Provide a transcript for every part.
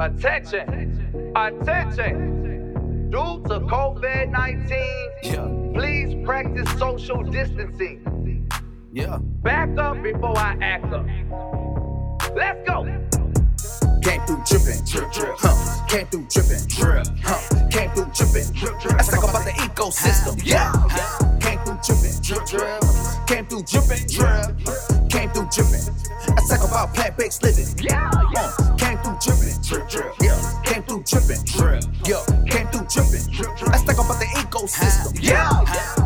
Attention, attention. Due to COVID 19, Yeah, please practice social distancing. yeah. Back up before I act up. Let's go. Came through drippin', drip, drip, huh? Came through drippin', drip, huh? Came through drippin', drip, drip. Let's talk about the ecosystem, yeah. Came through drippin', drip, drip. Came through drippin', drip. Came through drippin'. Let's talk about plant-based living. Yeah, yeah. Uh, drippin', drip, drip. Yeah. Came through drippin', drip. Yo, came through drippin'. Let's talk about the ecosystem. Yeah. Came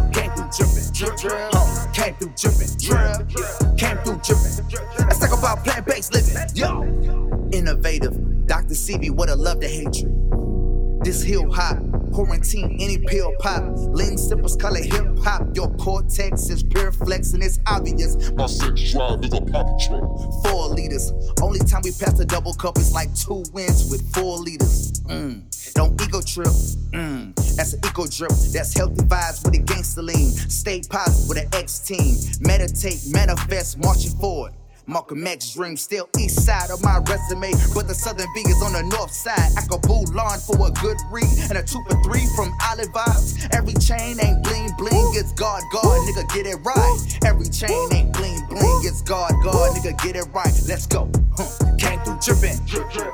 This hill hop, quarantine, any pill pop. Lean sippers call it hip hop. Your cortex is pure flex and it's obvious. My sex drive is a poppy truck. Four liters. Only time we pass a double cup is like two wins with four liters. Mm. Don't ego trip. Mm. That's an eco drip. That's healthy vibes with a gangster lean. Stay positive with an X team. Meditate, manifest, marching forward. Malcolm X dream still east side of my resume, but the southern V is on the north side. I could boo lawn for a good read and a two for three from Olive Vibes. Every chain ain't bling bling, it's God God, nigga get it right. Every chain ain't bling bling, it's God God, nigga get it right. Let's go. Huh. Came through drippin',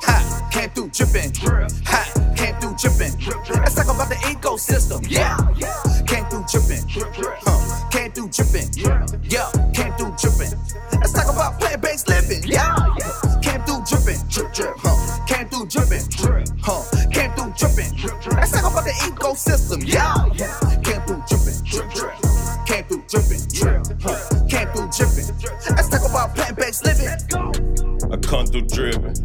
ha. Came through drippin', ha. Came through drippin'. Let's talk about the ecosystem, yeah. Came through drippin', huh. Came through drippin', yeah. Came through drippin'. Let's talk about plant-based living, yeah. Came through drip, huh. Came through drippin', huh. Came through drippin'. Let's talk about the ecosystem, yeah. Came through drippin', drip drip. Came through drippin', huh. Came through drippin'. Let's talk about plant-based living. I come through dripping.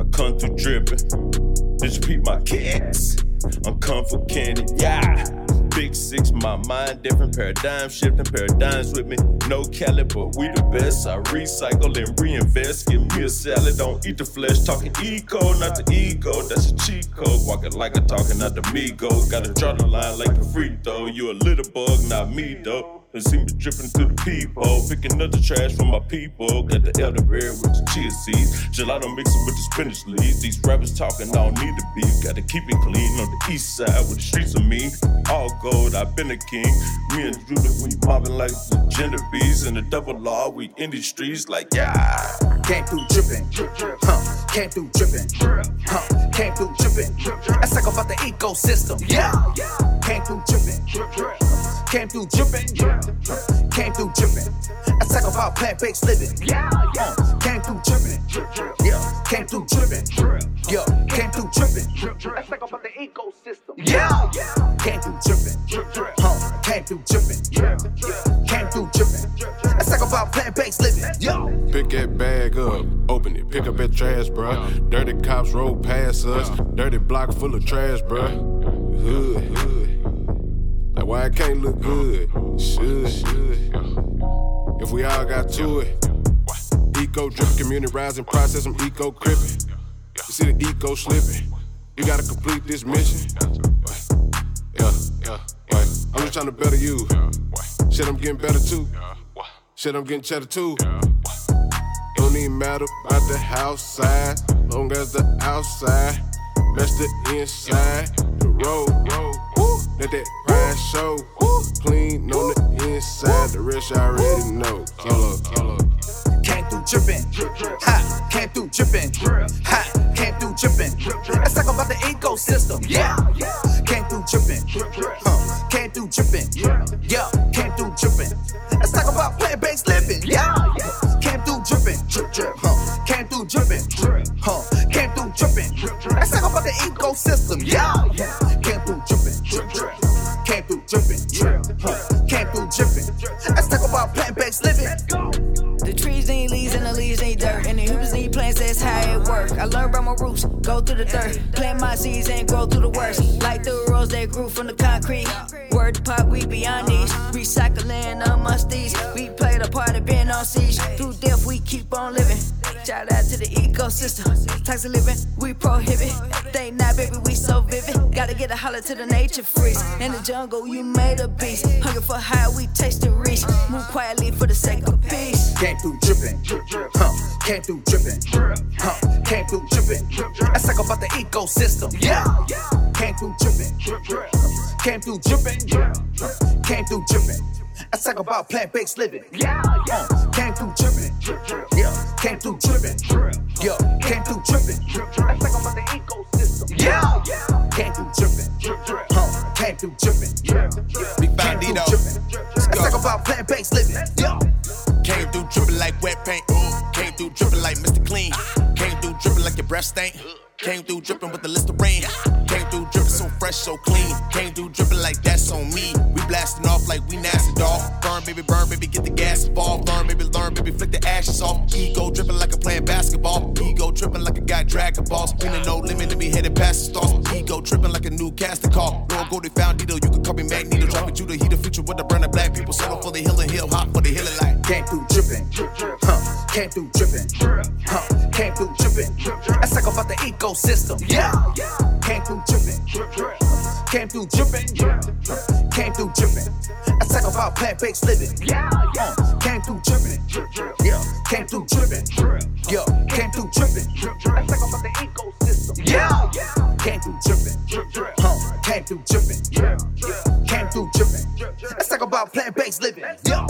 I come through dripping. Bitch, peep my kicks. I'm candy, yeah. Big six, my mind different paradigm shifting paradigms with me. No Cali, but we the best. I recycle and reinvest. Give me a salad, don't eat the flesh. Talking eco, not the ego. That's a cheat code. Walking like I'm talking, not the me go. Gotta draw the line like a free throw. You a little bug, not me though. And see me dripping through the peephole. Picking up the trash from my people. Got the elderberry with the chia seeds. Gelato mixing with the spinach leaves. These rappers talking, I don't need the beef. Gotta keep it clean on the east side where the streets are mean. All gold, I've been a king. Me and Judah, we mobbing like the gender bees. In the double law, we in these streets like, yeah. Came through drippin', huh? Came through drippin', huh? Came through drippin'. Let's talk about the ecosystem, yeah. Came through drippin', came through drippin', came through drippin'. Let's talk about plant-based living, uh, yeah. Yeah. Came through drippin', yeah. Came through drippin', yeah. Came through drippin'. Let's talk about the ecosystem, yeah. Came through drippin', huh? Came through drippin', came through drippin'. Let's talk about plant-based living, yeah. Pick that bag up, open it, pick up that trash, bruh. Dirty cops roll past us, dirty block full of trash, bruh. Hood, hood. Like why it can't look good? Should. If we all got to it, eco drip, community rising, process, I'm eco crippin'. You see the eco slipping. You gotta complete this mission. Yeah, yeah, yeah. I'm just trying to better you. Shit, I'm getting better too. Shit, I'm getting cheddar too. Don't even matter about the house side, long as the outside match the inside. The road, road. Let that pride show. Clean on the inside, the rest I already know. Solo, solo. Came through drippin', ha, came through drippin', I learned from my roots, go through the dirt. Plant my seeds and grow through the worst. Like the rose that grew from the concrete. Word to pop, we beyond these. Recycling amongst these. We played a part of being on siege. Through death, we keep on living. Shout out to the ecosystem. Of living, we prohibit. Think not, baby, we so vivid. Gotta get a holler to the nature freeze. In the jungle, you made a beast. Hunger for high, we taste the reach. Move quietly for the sake of peace. Came through drippin', huh? Came through drippin', huh? came through dripping. Let's talk about the ecosystem. Yeah, came through dripping. Came through dripping. Came through dripping. Let's talk about plant-based living. Yeah, uh, came through dripping. Yeah, came through dripping. Yeah, came through dripping. Let's talk about the ecosystem. Yeah, came through dripping. Huh, came through dripping. Big Came through Bandito. dripping. Let's talk about plant-based living. Came through dripping with the list of rain. Came through dripping so fresh, so clean. Came through dripping like that's on me. We blasting off like we nasty dog. Burn, baby, burn, baby, get the gas involved. Learn, baby, learn, baby, flick the ashes off. Ego dripping like I'm playing basketball. Ego tripping like a guy dragging balls. Feeling no limit to be headed past the stars. Ego tripping like a new casting call. No go, they found Dito. You can call me Magneto. Dropping you the heat of future with the burning black people. Solo for the hill and hill, hot for the hill light. Came through dripping, huh? Came through dripping, huh? Came through dripping. Let's talk about the ecosystem. Yeah, came through dripping, came through dripping, drip, drip. came through dripping. Let's talk about plant-based living. Yeah, came through dripping, drip, drip. yeah, came through dripping, yeah, came through dripping. Let's talk about the ecosystem. Yeah, came through dripping, drip, drip. huh? Came through dripping, drip, drip. came through dripping. Let's talk about plant-based living. Yeah.